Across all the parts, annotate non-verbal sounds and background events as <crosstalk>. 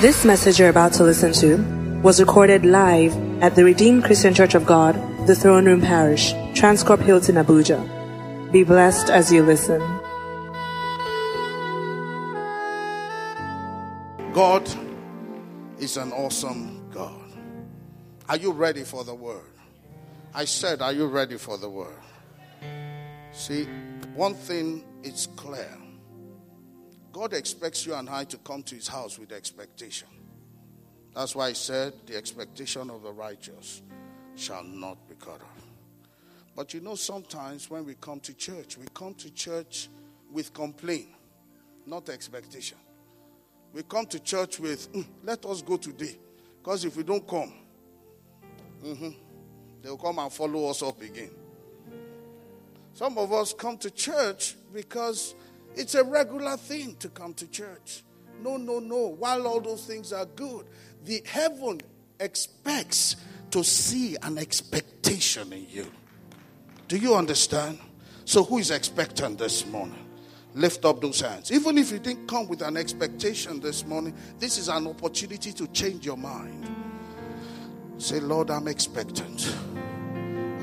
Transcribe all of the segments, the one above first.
This message you're about to listen to was recorded live at the Redeemed Christian Church of God, the Throne Room Parish, Transcorp Hilton, Abuja. Be blessed as you listen. God is an awesome God. Are you ready for the word? I said, Are you ready for the word? See, one thing is clear God expects you and I to come to his house with expectation. That's why he said, The expectation of the righteous shall not be cut off. But you know, sometimes when we come to church, we come to church with complaint, not expectation. We come to church with, "Mm, let us go today. Because if we don't come, mhm, they'll come and follow us up again. Some of us come to church because it's a regular thing to come to church. No, no, no. While all those things are good, the heaven expects to see an expectation in you. Do you understand? So, who is expectant this morning? Lift up those hands. Even if you didn't come with an expectation this morning, this is an opportunity to change your mind. Say, Lord, I'm expectant.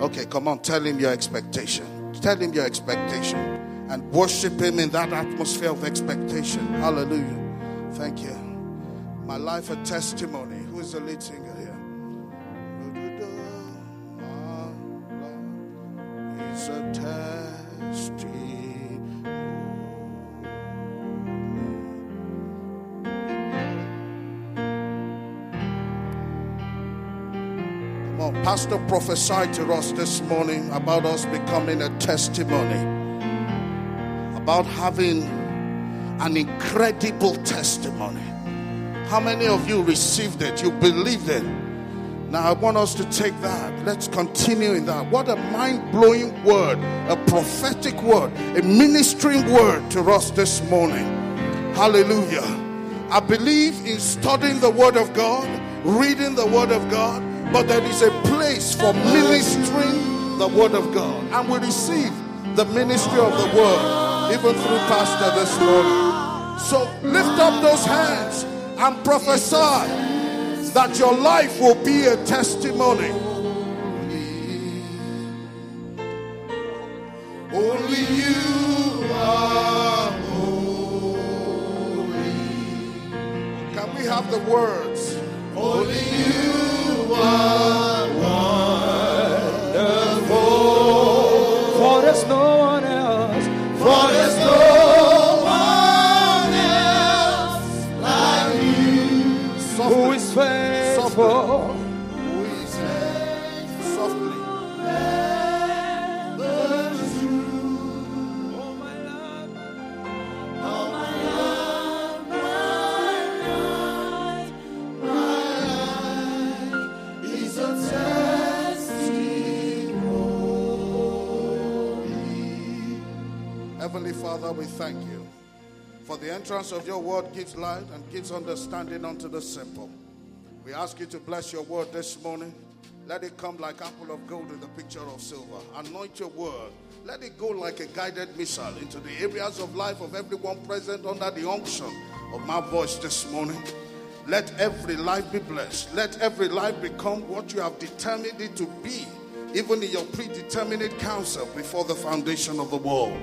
Okay, come on, tell him your expectation. Tell him your expectation and worship him in that atmosphere of expectation. Hallelujah. Thank you. My life a testimony. Who is the lead singer here? Is a testimony. Come on, Pastor prophesied to us this morning about us becoming a testimony, about having an incredible testimony. How many of you received it? You believed it? Now, I want us to take that. Let's continue in that. What a mind blowing word, a prophetic word, a ministering word to us this morning. Hallelujah. I believe in studying the Word of God, reading the Word of God, but there is a place for ministering the Word of God. And we receive the ministry of the Word, even through Pastor this morning. So lift up those hands and prophesy that your life will be a testimony. Only you are holy. Can we have the words? Only you are Father, we thank you for the entrance of your word gives light and gives understanding unto the simple. We ask you to bless your word this morning. Let it come like apple of gold in the picture of silver. Anoint your word. Let it go like a guided missile into the areas of life of everyone present under the unction of my voice this morning. Let every life be blessed. Let every life become what you have determined it to be, even in your predetermined counsel before the foundation of the world.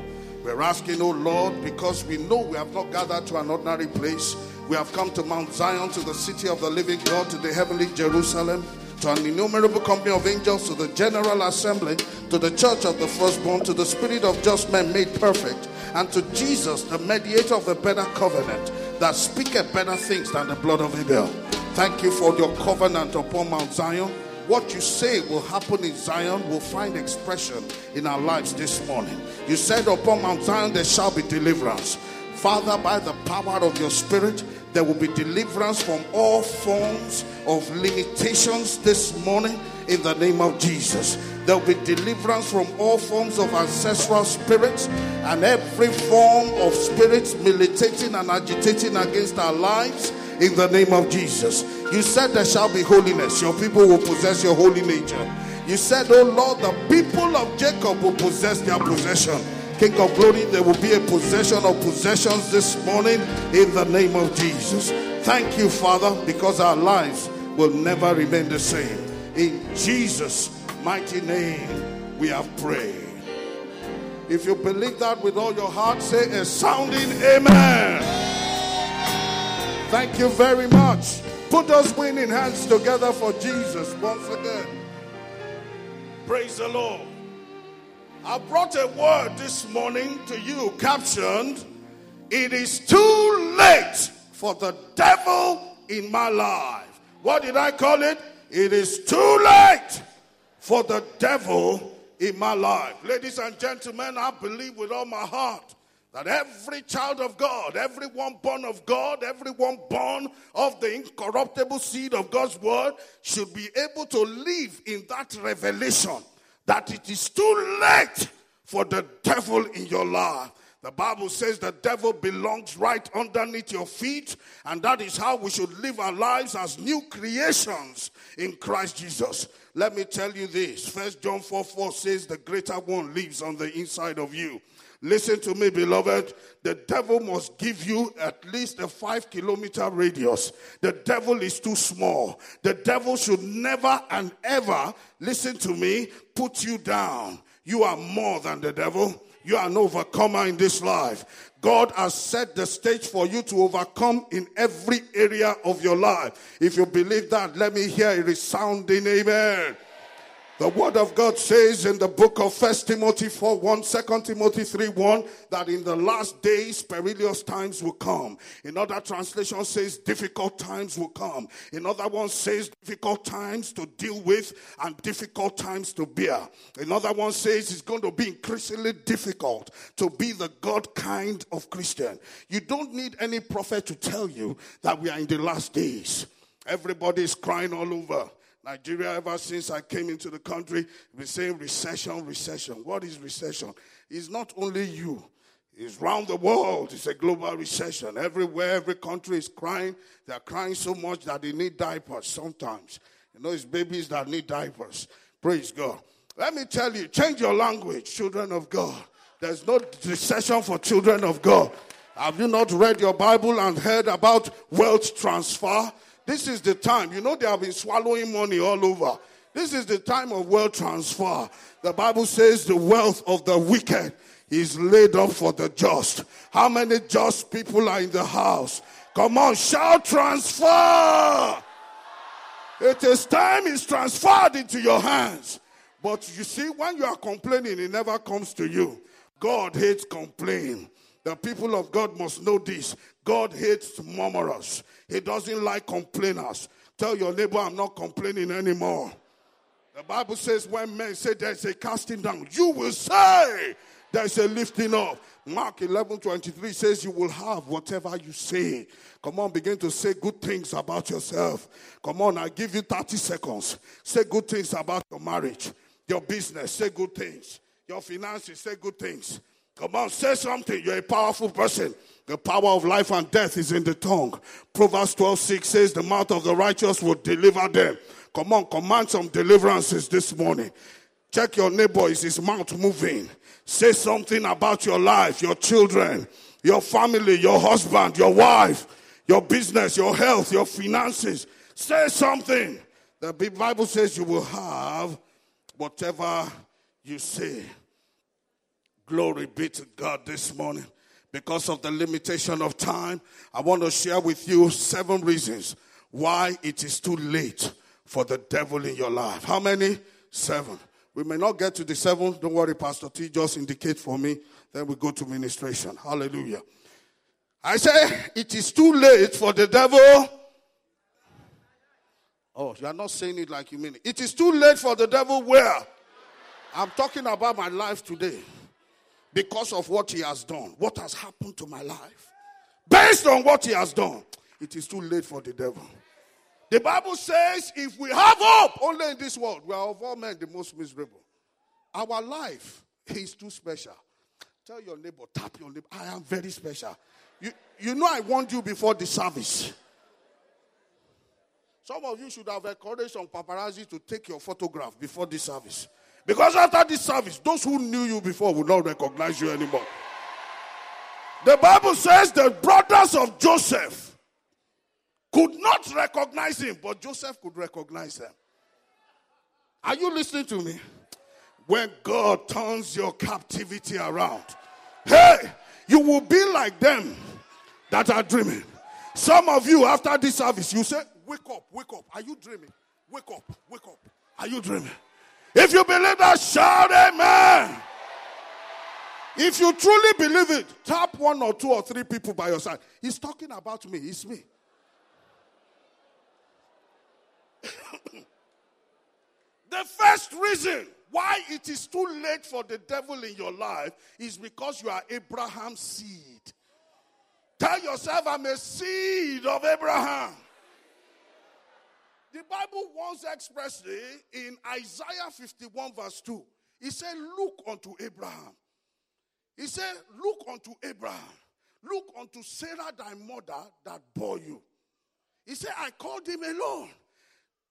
We're asking, oh Lord, because we know we have not gathered to an ordinary place. We have come to Mount Zion, to the city of the living God, to the heavenly Jerusalem, to an innumerable company of angels, to the general assembly, to the church of the firstborn, to the spirit of just men made perfect, and to Jesus, the mediator of the better covenant, that speaketh better things than the blood of Abel. Thank you for your covenant upon Mount Zion. What you say will happen in Zion will find expression in our lives this morning. You said upon Mount Zion there shall be deliverance. Father, by the power of your spirit, there will be deliverance from all forms of limitations this morning in the name of Jesus. There will be deliverance from all forms of ancestral spirits and every form of spirits militating and agitating against our lives in the name of Jesus. You said there shall be holiness. Your people will possess your holy nature. You said, Oh Lord, the people of Jacob will possess their possession. King of glory, there will be a possession of possessions this morning in the name of Jesus. thank you, Father, because our lives will never remain the same. In Jesus' mighty name, we have prayed. If you believe that with all your heart, say a sounding amen. Thank you very much. Put those winning hands together for Jesus once again. Praise the Lord. I brought a word this morning to you captioned, It is too late for the devil in my life. What did I call it? It is too late for the devil in my life. Ladies and gentlemen, I believe with all my heart that every child of God, everyone born of God, everyone born of the incorruptible seed of God's word should be able to live in that revelation that it is too late for the devil in your life. The Bible says the devil belongs right underneath your feet, and that is how we should live our lives as new creations in Christ Jesus. Let me tell you this. First John 4 4 says, The greater one lives on the inside of you. Listen to me, beloved. The devil must give you at least a five kilometer radius. The devil is too small. The devil should never and ever, listen to me, put you down. You are more than the devil. You are an overcomer in this life. God has set the stage for you to overcome in every area of your life. If you believe that, let me hear a resounding amen. The word of God says in the book of First Timothy 4 1, 2 Timothy 3 1, that in the last days perilous times will come. In other translation says difficult times will come. In other one says difficult times to deal with and difficult times to bear. Another one says it's going to be increasingly difficult to be the God kind of Christian. You don't need any prophet to tell you that we are in the last days. Everybody is crying all over. Nigeria, ever since I came into the country, been saying recession, recession. What is recession? It's not only you. It's round the world. It's a global recession. Everywhere, every country is crying. They're crying so much that they need diapers sometimes. You know, it's babies that need diapers. Praise God. Let me tell you, change your language, children of God. There's no recession for children of God. Have you not read your Bible and heard about wealth transfer? This is the time. You know, they have been swallowing money all over. This is the time of wealth transfer. The Bible says the wealth of the wicked is laid up for the just. How many just people are in the house? Come on, shout transfer. It is time is transferred into your hands. But you see, when you are complaining, it never comes to you. God hates complaining. The people of God must know this. God hates murmurers. He doesn't like complainers. Tell your neighbor, I'm not complaining anymore. The Bible says when men say there's a casting down, you will say there's a lifting up. Mark 11 23 says you will have whatever you say. Come on, begin to say good things about yourself. Come on, I give you 30 seconds. Say good things about your marriage, your business, say good things. Your finances, say good things. Come on, say something. You're a powerful person. The power of life and death is in the tongue. Proverbs 12 6 says, The mouth of the righteous will deliver them. Come on, command some deliverances this morning. Check your neighbor. Is his mouth moving? Say something about your life, your children, your family, your husband, your wife, your business, your health, your finances. Say something. The Bible says you will have whatever you say. Glory be to God this morning. Because of the limitation of time, I want to share with you seven reasons why it is too late for the devil in your life. How many? Seven. We may not get to the seven. Don't worry, Pastor T. Just indicate for me. Then we go to ministration. Hallelujah. I say it is too late for the devil. Oh, you are not saying it like you mean it. It is too late for the devil where? I'm talking about my life today because of what he has done, what has happened to my life. Based on what he has done, it is too late for the devil. The Bible says if we have hope only in this world, we are of all men the most miserable. Our life is too special. Tell your neighbor, tap your neighbor, I am very special. You, you know, I warned you before the service. Some of you should have encouraged some paparazzi to take your photograph before the service. Because after this service, those who knew you before will not recognize you anymore. The Bible says the brothers of Joseph could not recognize him, but Joseph could recognize them. Are you listening to me? When God turns your captivity around, hey, you will be like them that are dreaming. Some of you, after this service, you say, Wake up, wake up. Are you dreaming? Wake up, wake up. Are you dreaming? If you believe that, shout amen. If you truly believe it, tap one or two or three people by your side. He's talking about me. It's me. <coughs> the first reason why it is too late for the devil in your life is because you are Abraham's seed. Tell yourself, I'm a seed of Abraham. The Bible once expressly in Isaiah 51, verse 2, he said, Look unto Abraham. He said, Look unto Abraham. Look unto Sarah, thy mother, that bore you. He said, I called him alone.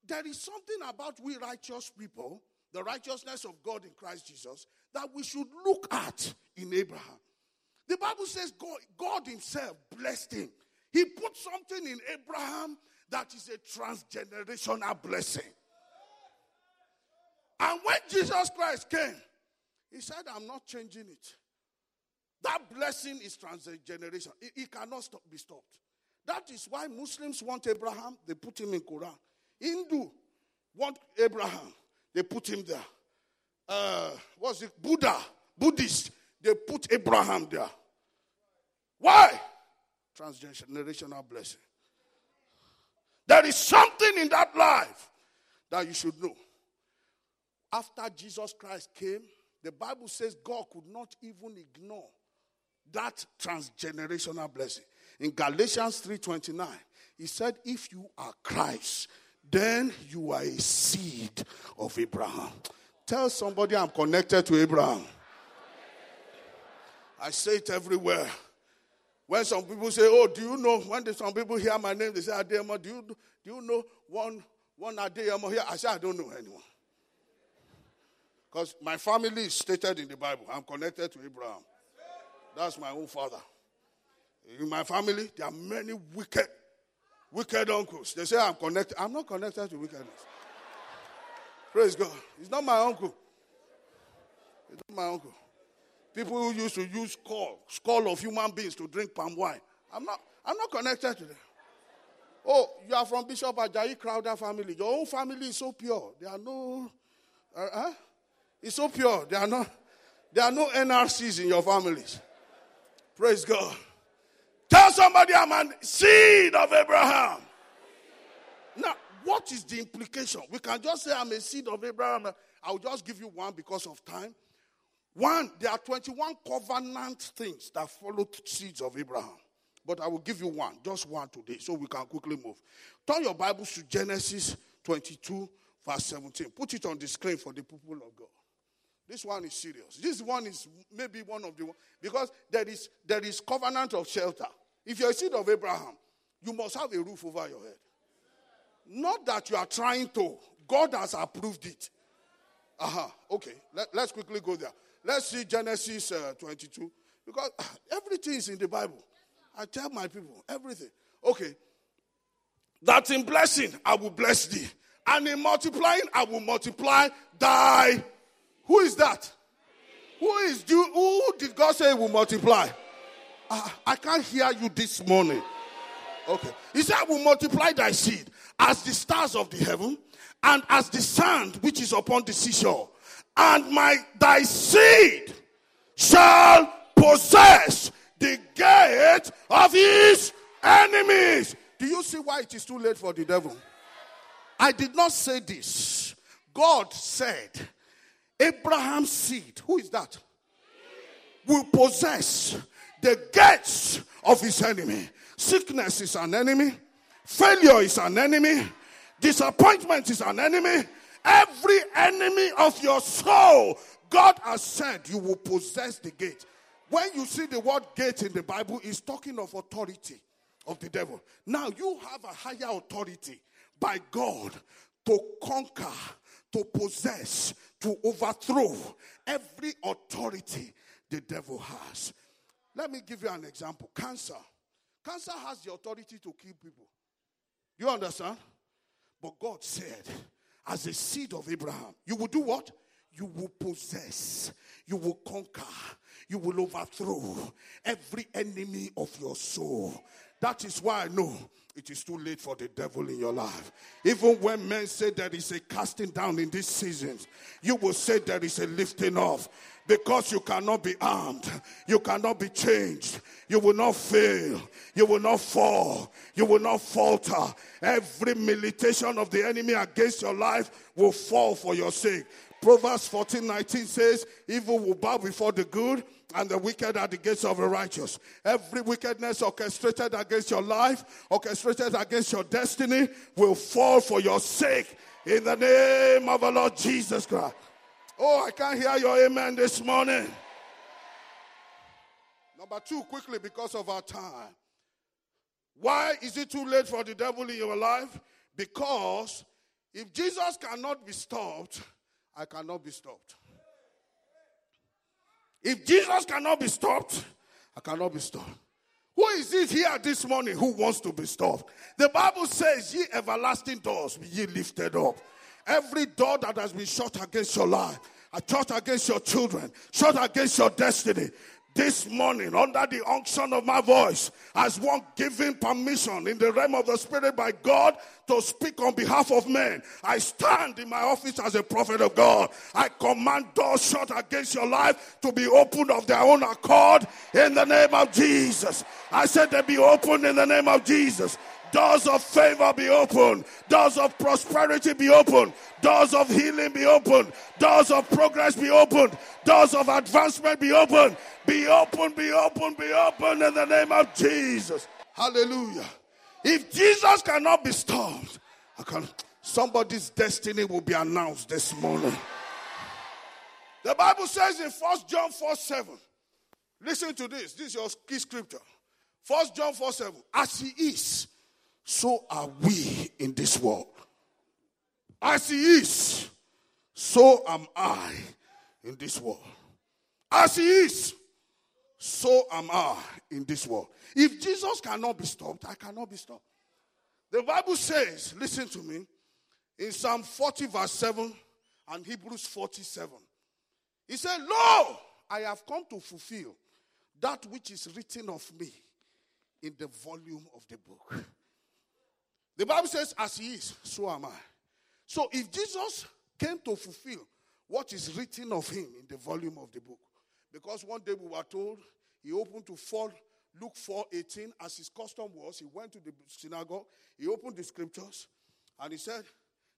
There is something about we righteous people, the righteousness of God in Christ Jesus, that we should look at in Abraham. The Bible says God, God Himself blessed him. He put something in Abraham that is a transgenerational blessing. And when Jesus Christ came, He said, I'm not changing it. That blessing is transgeneration. It, it cannot stop, be stopped. That is why Muslims want Abraham, they put him in Quran. Hindu want Abraham, they put him there. Uh, what's it? Buddha, Buddhist, they put Abraham there. Why? Transgenerational blessing. There is something in that life that you should know. After Jesus Christ came, the Bible says God could not even ignore that transgenerational blessing. In Galatians 3:29, he said, "If you are Christ, then you are a seed of Abraham." Tell somebody I'm connected to Abraham. I say it everywhere. When some people say, Oh, do you know? When some people hear my name, they say, Adeyemo, do you, do you know one, one Adeyemo here? I say, I don't know anyone. Because my family is stated in the Bible. I'm connected to Abraham. That's my own father. In my family, there are many wicked, wicked uncles. They say I'm connected. I'm not connected to wickedness. Praise God. He's not my uncle. He's not my uncle. People who used to use skull, skull of human beings to drink palm wine. I'm not, I'm not connected to them. Oh, you are from Bishop Ajayi Crowther family. Your own family is so pure. There are no, uh, huh? It's so pure. There are no, there are no NRCs in your families. Praise God. Tell somebody I'm a seed of Abraham. Now, what is the implication? We can just say I'm a seed of Abraham. I'll just give you one because of time. One, there are 21 covenant things that follow seeds of Abraham. But I will give you one, just one today, so we can quickly move. Turn your Bibles to Genesis 22, verse 17. Put it on the screen for the people of God. This one is serious. This one is maybe one of the ones because there is there is covenant of shelter. If you're a seed of Abraham, you must have a roof over your head. Not that you are trying to. God has approved it. Uh-huh. Okay. Let, Let, us quickly go there. Let's see Genesis uh, 22. Because everything is in the Bible. I tell my people everything. Okay. That in blessing I will bless thee. And in multiplying I will multiply thy. Who is that? Who is you? Who did God say will multiply? Uh, I can't hear you this morning. Okay. He said, I will multiply thy seed as the stars of the heaven and as the sand which is upon the seashore and my thy seed shall possess the gate of his enemies. Do you see why it is too late for the devil? I did not say this. God said, Abraham's seed, who is that? Will possess the gates of his enemy. Sickness is an enemy, failure is an enemy, disappointment is an enemy, Every enemy of your soul, God has said you will possess the gate. When you see the word gate in the Bible, it's talking of authority of the devil. Now you have a higher authority by God to conquer, to possess, to overthrow every authority the devil has. Let me give you an example. Cancer. Cancer has the authority to kill people. You understand? But God said, as a seed of Abraham, you will do what? You will possess, you will conquer, you will overthrow every enemy of your soul. That is why I know it is too late for the devil in your life. Even when men say there is a casting down in these seasons, you will say there is a lifting off because you cannot be armed, you cannot be changed, you will not fail, you will not fall, you will not falter. Every militation of the enemy against your life will fall for your sake. Proverbs 14 19 says, Evil will bow before the good, and the wicked are the gates of the righteous. Every wickedness orchestrated against your life, orchestrated against your destiny, will fall for your sake in the name of the Lord Jesus Christ. Oh, I can't hear your amen this morning. Number two, quickly, because of our time. Why is it too late for the devil in your life? Because if Jesus cannot be stopped, I cannot be stopped. If Jesus cannot be stopped, I cannot be stopped. Who is it here this morning who wants to be stopped? The Bible says, Ye everlasting doors be ye lifted up. Every door that has been shut against your life, a shut against your children, shut against your destiny, this morning, under the unction of my voice, as one given permission in the realm of the Spirit by God to speak on behalf of men, I stand in my office as a prophet of God. I command doors shut against your life to be opened of their own accord in the name of Jesus. I said they be opened in the name of Jesus. Doors of favor be open. Doors of prosperity be open. Doors of healing be open. Doors of progress be open. Doors of advancement be open. Be open, be open, be open in the name of Jesus. Hallelujah. If Jesus cannot be stopped, can, somebody's destiny will be announced this morning. The Bible says in 1 John 4 7. Listen to this. This is your key scripture. 1 John 4 7. As he is, so are we in this world. As he is, so am I in this world. As he is, so am I in this world. If Jesus cannot be stopped, I cannot be stopped. The Bible says, listen to me, in Psalm 40, verse 7 and Hebrews 47. He said, Lo, I have come to fulfill that which is written of me in the volume of the book. The Bible says, as he is, so am I. So if Jesus came to fulfill what is written of him in the volume of the book, because one day we were told he opened to 4, Luke 4 18, as his custom was, he went to the synagogue, he opened the scriptures, and he said,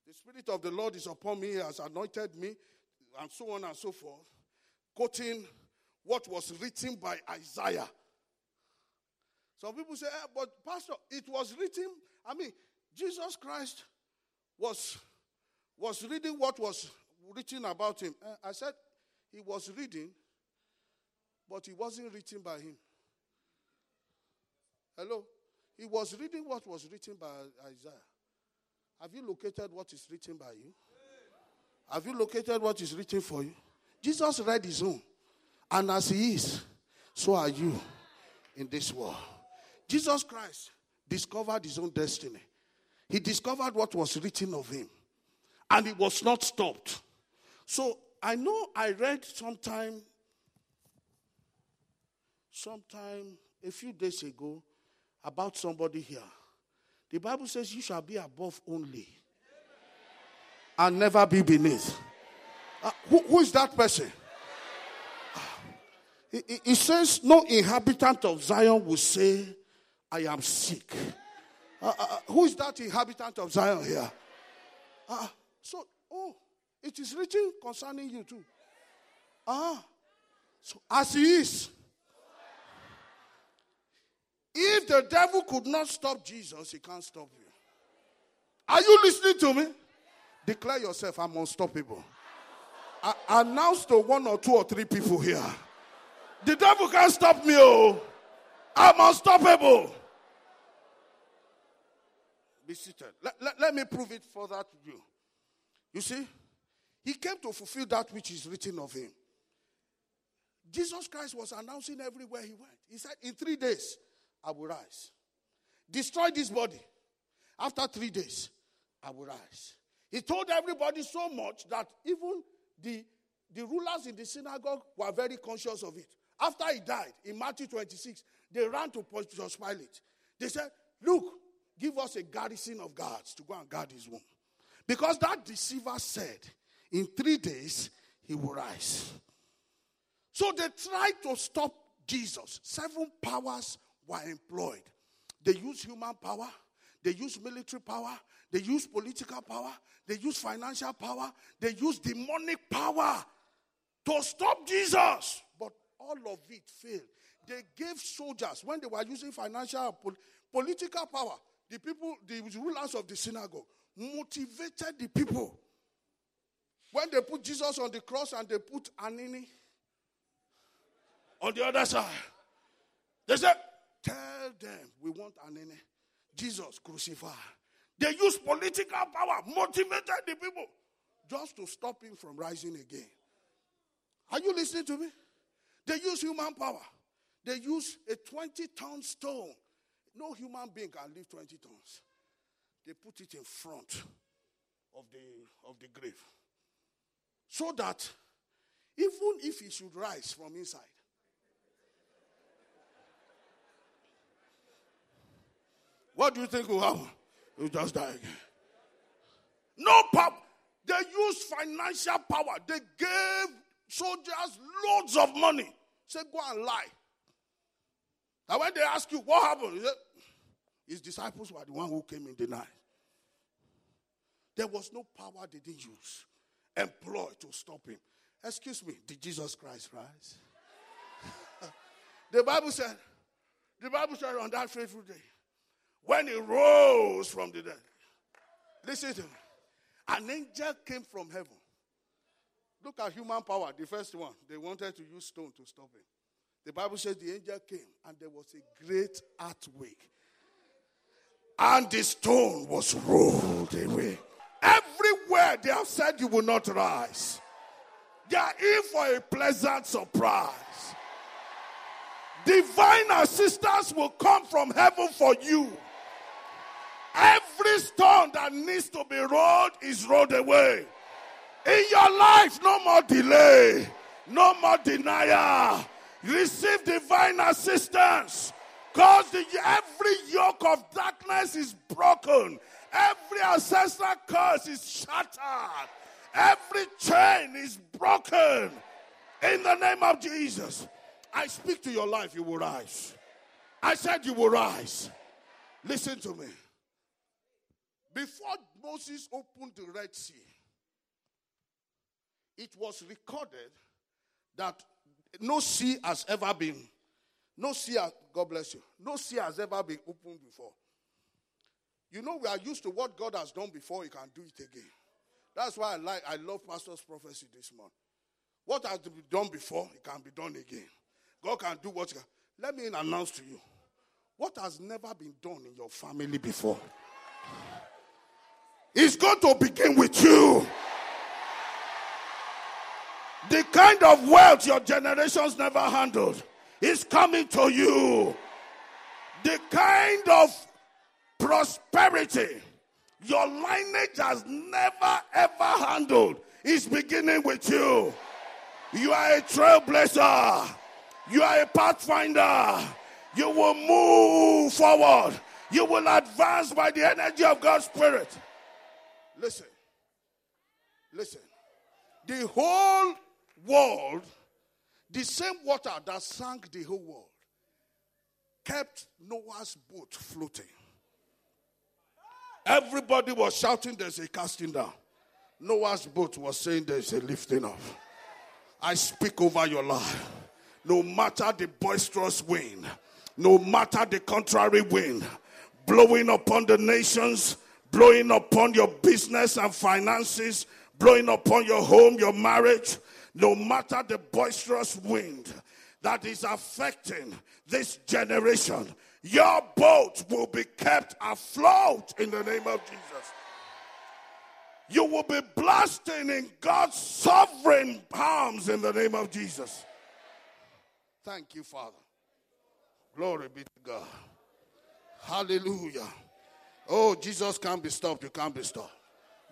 The Spirit of the Lord is upon me, he has anointed me, and so on and so forth, quoting what was written by Isaiah. Some people say, eh, but Pastor, it was written, I mean, Jesus Christ was, was reading what was written about him. Eh, I said he was reading, but it wasn't written by him. Hello? He was reading what was written by Isaiah. Have you located what is written by you? Have you located what is written for you? Jesus read his own. And as he is, so are you in this world. Jesus Christ discovered his own destiny. He discovered what was written of him. And it was not stopped. So I know I read sometime, sometime a few days ago about somebody here. The Bible says you shall be above only and never be beneath. Uh, who, who is that person? It, it, says, No inhabitant of Zion will say, I am sick. Uh, uh, uh, who is that inhabitant of Zion here? Uh, so, oh, it is written concerning you too. Ah, so as he is. If the devil could not stop Jesus, he can't stop you. Are you listening to me? Declare yourself, I'm unstoppable. I announce to one or two or three people here. The devil can't stop me, oh. I'm unstoppable. Be seated. Let, let, let me prove it further to you. You see, he came to fulfill that which is written of him. Jesus Christ was announcing everywhere he went. He said, In three days, I will rise, destroy this body, After three days, I will rise. He told everybody so much that even the, the rulers in the synagogue were very conscious of it. After he died, in Matthew 26, they ran to Pontius Pilate. They said, Look, give us a garrison of guards to go and guard his womb. Because that deceiver said, In three days, he will rise. So they tried to stop Jesus. Seven powers were employed. They used human power, they used military power, they used political power, they used financial power, they used demonic power to stop Jesus. But all of it failed. They gave soldiers, when they were using financial pol- political power, the people, the rulers of the synagogue, motivated the people. When they put Jesus on the cross and they put Anini on the other side, they said, Tell them we want Anini. Jesus crucified. They used political power, motivated the people just to stop him from rising again. Are you listening to me? They use human power. They use a 20 ton stone. No human being can lift 20 tons. They put it in front of the, of the grave. So that even if he should rise from inside, what do you think will happen? He'll just die again. No power. They used financial power. They gave soldiers loads of money. Say, go and lie. Now, when they ask you what happened, said, his disciples were the one who came in the night. There was no power they didn't use, employ to stop him. Excuse me, did Jesus Christ rise? <laughs> the Bible said, the Bible said on that fateful day, when he rose from the dead, listen to me, an angel came from heaven. Look at human power, the first one. They wanted to use stone to stop him. The Bible says the angel came and there was a great earthquake. And the stone was rolled away. Everywhere they have said you will not rise, they are in for a pleasant surprise. Divine assistance will come from heaven for you. Every stone that needs to be rolled is rolled away. In your life, no more delay, no more denial. Receive divine assistance. Because every yoke of darkness is broken, every ancestral curse is shattered, every chain is broken. In the name of Jesus, I speak to your life, you will rise. I said you will rise. Listen to me. Before Moses opened the Red Sea, it was recorded that no sea has ever been, no sea, God bless you, no sea has ever been opened before. You know, we are used to what God has done before, He can do it again. That's why I like, I love Pastor's prophecy this month. What has been done before, it can be done again. God can do what. Let me announce to you what has never been done in your family before. It's going to begin with you. The kind of wealth your generations never handled is coming to you. The kind of prosperity your lineage has never ever handled is beginning with you. You are a trailblazer. You are a pathfinder. You will move forward. You will advance by the energy of God's Spirit. Listen. Listen. The whole world, the same water that sank the whole world, kept Noah's boat floating. Everybody was shouting, There's a casting down. Noah's boat was saying, There's a lifting up. I speak over your life. No matter the boisterous wind, no matter the contrary wind blowing upon the nations, blowing upon your business and finances, blowing upon your home, your marriage, no matter the boisterous wind that is affecting this generation, your boat will be kept afloat in the name of Jesus. You will be blasting in God's sovereign palms in the name of Jesus. Thank you, Father. Glory be to God. Hallelujah. Oh, Jesus can't be stopped. You can't be stopped.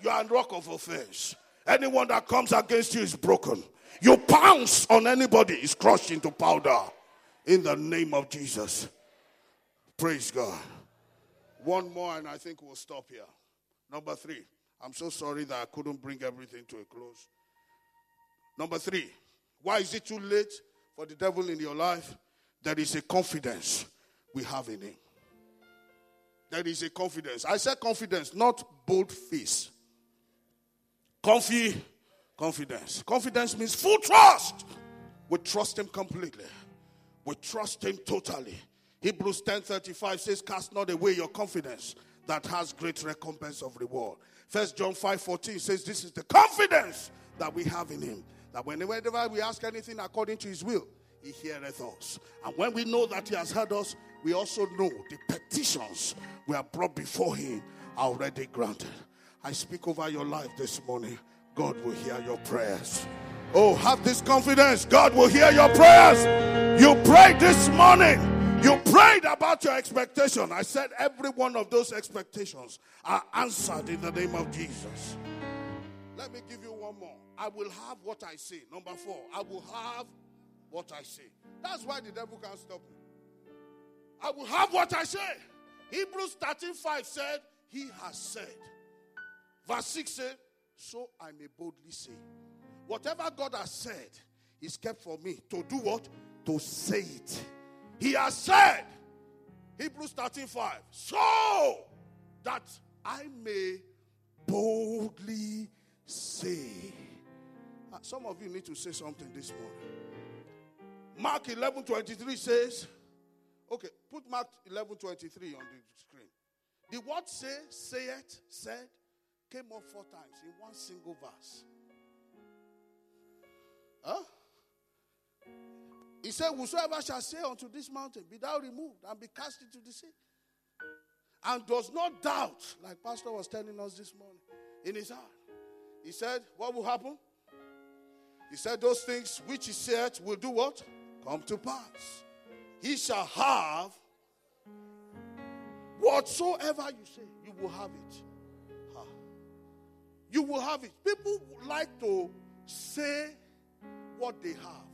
You are a rock of offense. Anyone that comes against you is broken. You pounce on anybody is crushed into powder. In the name of Jesus. Praise God. One more, and I think we'll stop here. Number three. I'm so sorry that I couldn't bring everything to a close. Number three. Why is it too late for the devil in your life? There is a confidence we have in him. There is a confidence. I said confidence, not bold face. Comfy confidence. Confidence means full trust. We trust him completely. We trust him totally. Hebrews 10:35 says, Cast not away your confidence that has great recompense of reward. First John 5:14 says, This is the confidence that we have in him. That whenever we ask anything according to his will, he heareth us. And when we know that he has heard us, we also know the petitions we have brought before him are already granted. I speak over your life this morning. God will hear your prayers. Oh, have this confidence. God will hear your prayers. You prayed this morning. You prayed about your expectation. I said every one of those expectations are answered in the name of Jesus. Let me give you one more. I will have what I say. Number four, I will have what I say. That's why the devil can't stop me. I will have what I say. Hebrews 13 5 said, He has said. Verse 6 said, So I may boldly say, Whatever God has said is kept for me to do what? To say it. He has said, Hebrews 13 5, so that I may boldly say. Uh, some of you need to say something this morning. Mark 11 23 says, Okay, put Mark 11 23 on the screen. The word say, say it, said, came up four times in one single verse. Huh? He said, Whosoever shall say unto this mountain, Be thou removed and be cast into the sea. And does not doubt, like Pastor was telling us this morning, in his heart. He said, What will happen? He said, Those things which he said will do what? Come to pass he shall have whatsoever you say, you will have it. You will have it. People like to say what they have.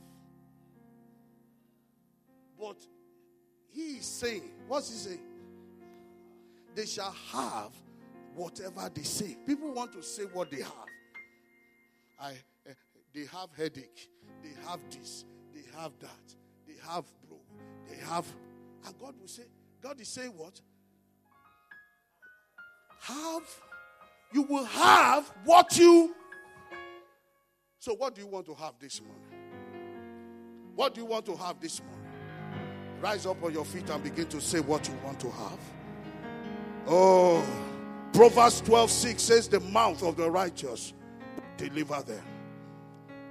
But he is saying, what's he saying? They shall have whatever they say. People want to say what they have. I, uh, they have headache. They have this. They have that. They have bro. They have, and God will say, God is saying what? Have, you will have what you. So, what do you want to have this morning? What do you want to have this morning? Rise up on your feet and begin to say what you want to have. Oh, Proverbs 12 6 says, The mouth of the righteous deliver them.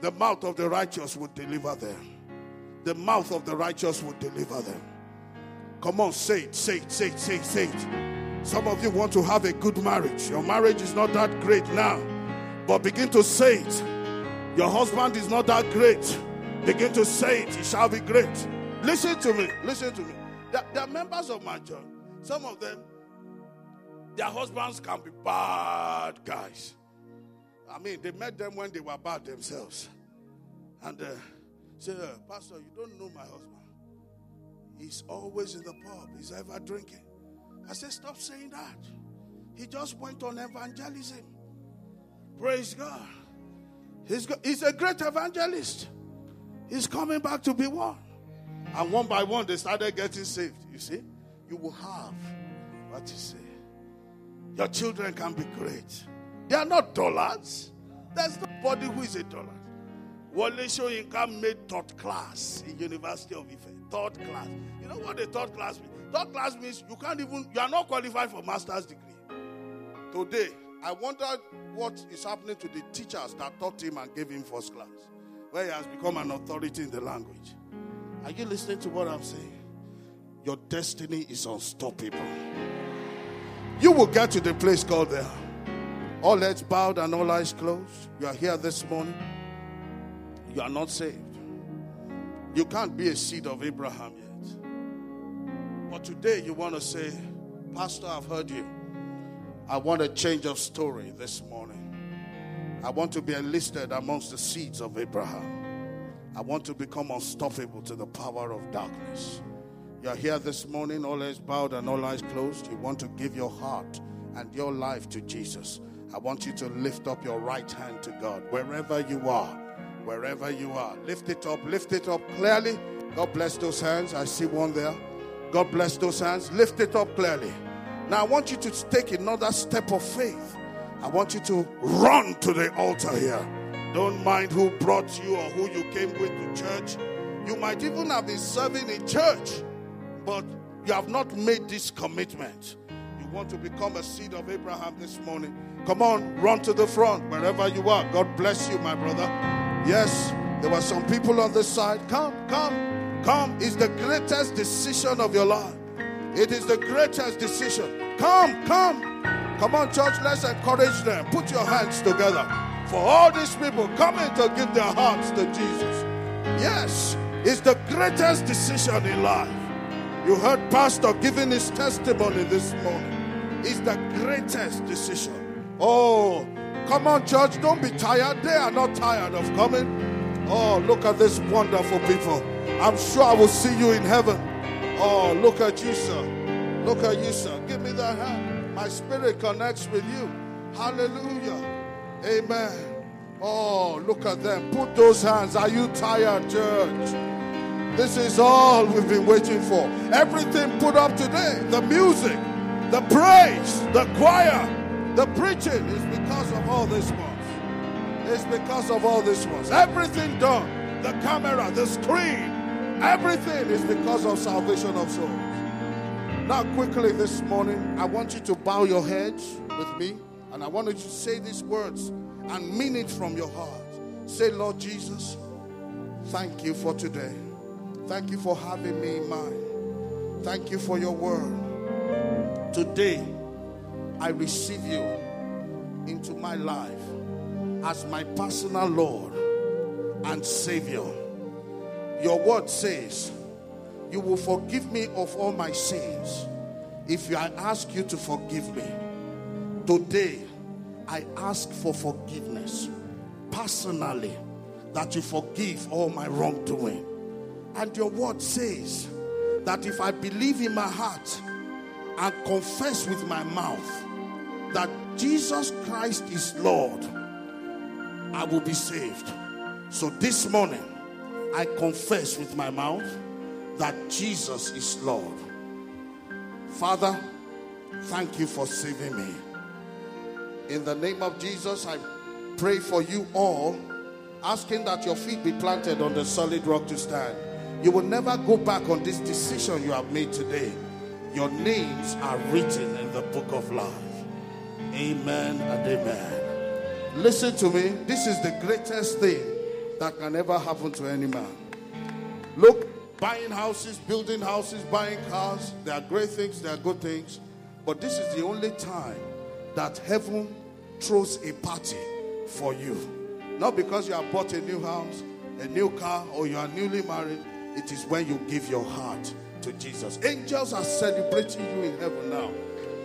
The mouth of the righteous will deliver them the mouth of the righteous will deliver them. Come on, say it, say it, say it, say it, say it. Some of you want to have a good marriage. Your marriage is not that great now, but begin to say it. Your husband is not that great. Begin to say it. It shall be great. Listen to me. Listen to me. There, there are members of my church. Some of them, their husbands can be bad guys. I mean, they met them when they were bad themselves. And uh, uh, Pastor, you don't know my husband. He's always in the pub, he's ever drinking. I said, Stop saying that. He just went on evangelism. Praise God. He's, he's a great evangelist. He's coming back to be one. And one by one, they started getting saved. You see, you will have what you say. Your children can be great. They are not dollars. There's nobody who is a dollar. Wole Soyinka made third class in University of Ife. Third class. Know what the third class means? Third class means you can't even, you are not qualified for master's degree. Today, I wonder what is happening to the teachers that taught him and gave him first class, where he has become an authority in the language. Are you listening to what I'm saying? Your destiny is unstoppable. You will get to the place called there. All heads bowed and all eyes closed. You are here this morning you are not saved. You can't be a seed of Abraham yet. But today you want to say, Pastor, I've heard you. I want a change of story this morning. I want to be enlisted amongst the seeds of Abraham. I want to become unstoppable to the power of darkness. You're here this morning, all eyes bowed and all eyes closed. You want to give your heart and your life to Jesus. I want you to lift up your right hand to God wherever you are. Wherever you are, lift it up, lift it up clearly. God bless those hands. I see one there. God bless those hands. Lift it up clearly. Now, I want you to take another step of faith. I want you to run to the altar here. Don't mind who brought you or who you came with to church. You might even have been serving in church, but you have not made this commitment. You want to become a seed of Abraham this morning. Come on, run to the front wherever you are. God bless you, my brother. Yes, there were some people on this side. Come, come, come. is the greatest decision of your life. It is the greatest decision. Come, come. Come on, church, let's encourage them. Put your hands together for all these people coming to give their hearts to Jesus. Yes, it's the greatest decision in life. You heard Pastor giving his testimony this morning. It's the greatest decision. Oh, come on, church, don't be tired. They are not tired of coming. Oh, look at this wonderful people. I'm sure I will see you in heaven. Oh, look at you, sir. Look at you, sir. Give me that hand. My spirit connects with you. Hallelujah. Amen. Oh, look at them. Put those hands. Are you tired, church? This is all we've been waiting for. Everything put up today the music, the praise, the choir, the preaching is because of all this ones. It's because of all this ones. Everything done. The camera, the screen, everything is because of salvation of souls. Now, quickly this morning, I want you to bow your heads with me, and I want you to say these words and mean it from your heart. Say, Lord Jesus, thank you for today. Thank you for having me in mind. Thank you for your word. Today, I receive you into my life as my personal Lord and Savior. Your word says, You will forgive me of all my sins if I ask you to forgive me. Today, I ask for forgiveness personally, that you forgive all my wrongdoing. And your word says that if I believe in my heart and confess with my mouth that Jesus Christ is Lord, I will be saved. So this morning, I confess with my mouth that Jesus is Lord. Father, thank you for saving me. In the name of Jesus, I pray for you all, asking that your feet be planted on the solid rock to stand. You will never go back on this decision you have made today. Your names are written in the book of life. Amen and amen. Listen to me. This is the greatest thing that can ever happen to any man. Look, buying houses, building houses, buying cars, they are great things, they are good things. But this is the only time that heaven throws a party for you. Not because you have bought a new house, a new car, or you are newly married. It is when you give your heart to Jesus. Angels are celebrating you in heaven now.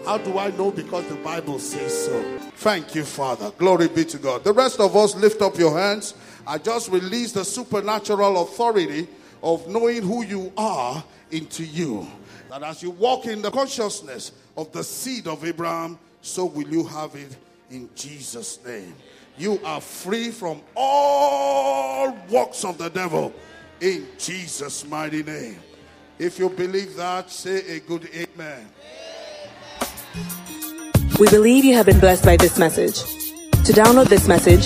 How do I know? Because the Bible says so. Thank you, Father. Glory be to God. The rest of us lift up your hands. I just release the supernatural authority of knowing who you are into you. That as you walk in the consciousness of the seed of Abraham, so will you have it in Jesus' name. You are free from all works of the devil in Jesus' mighty name. If you believe that, say a good amen. We believe you have been blessed by this message. To download this message,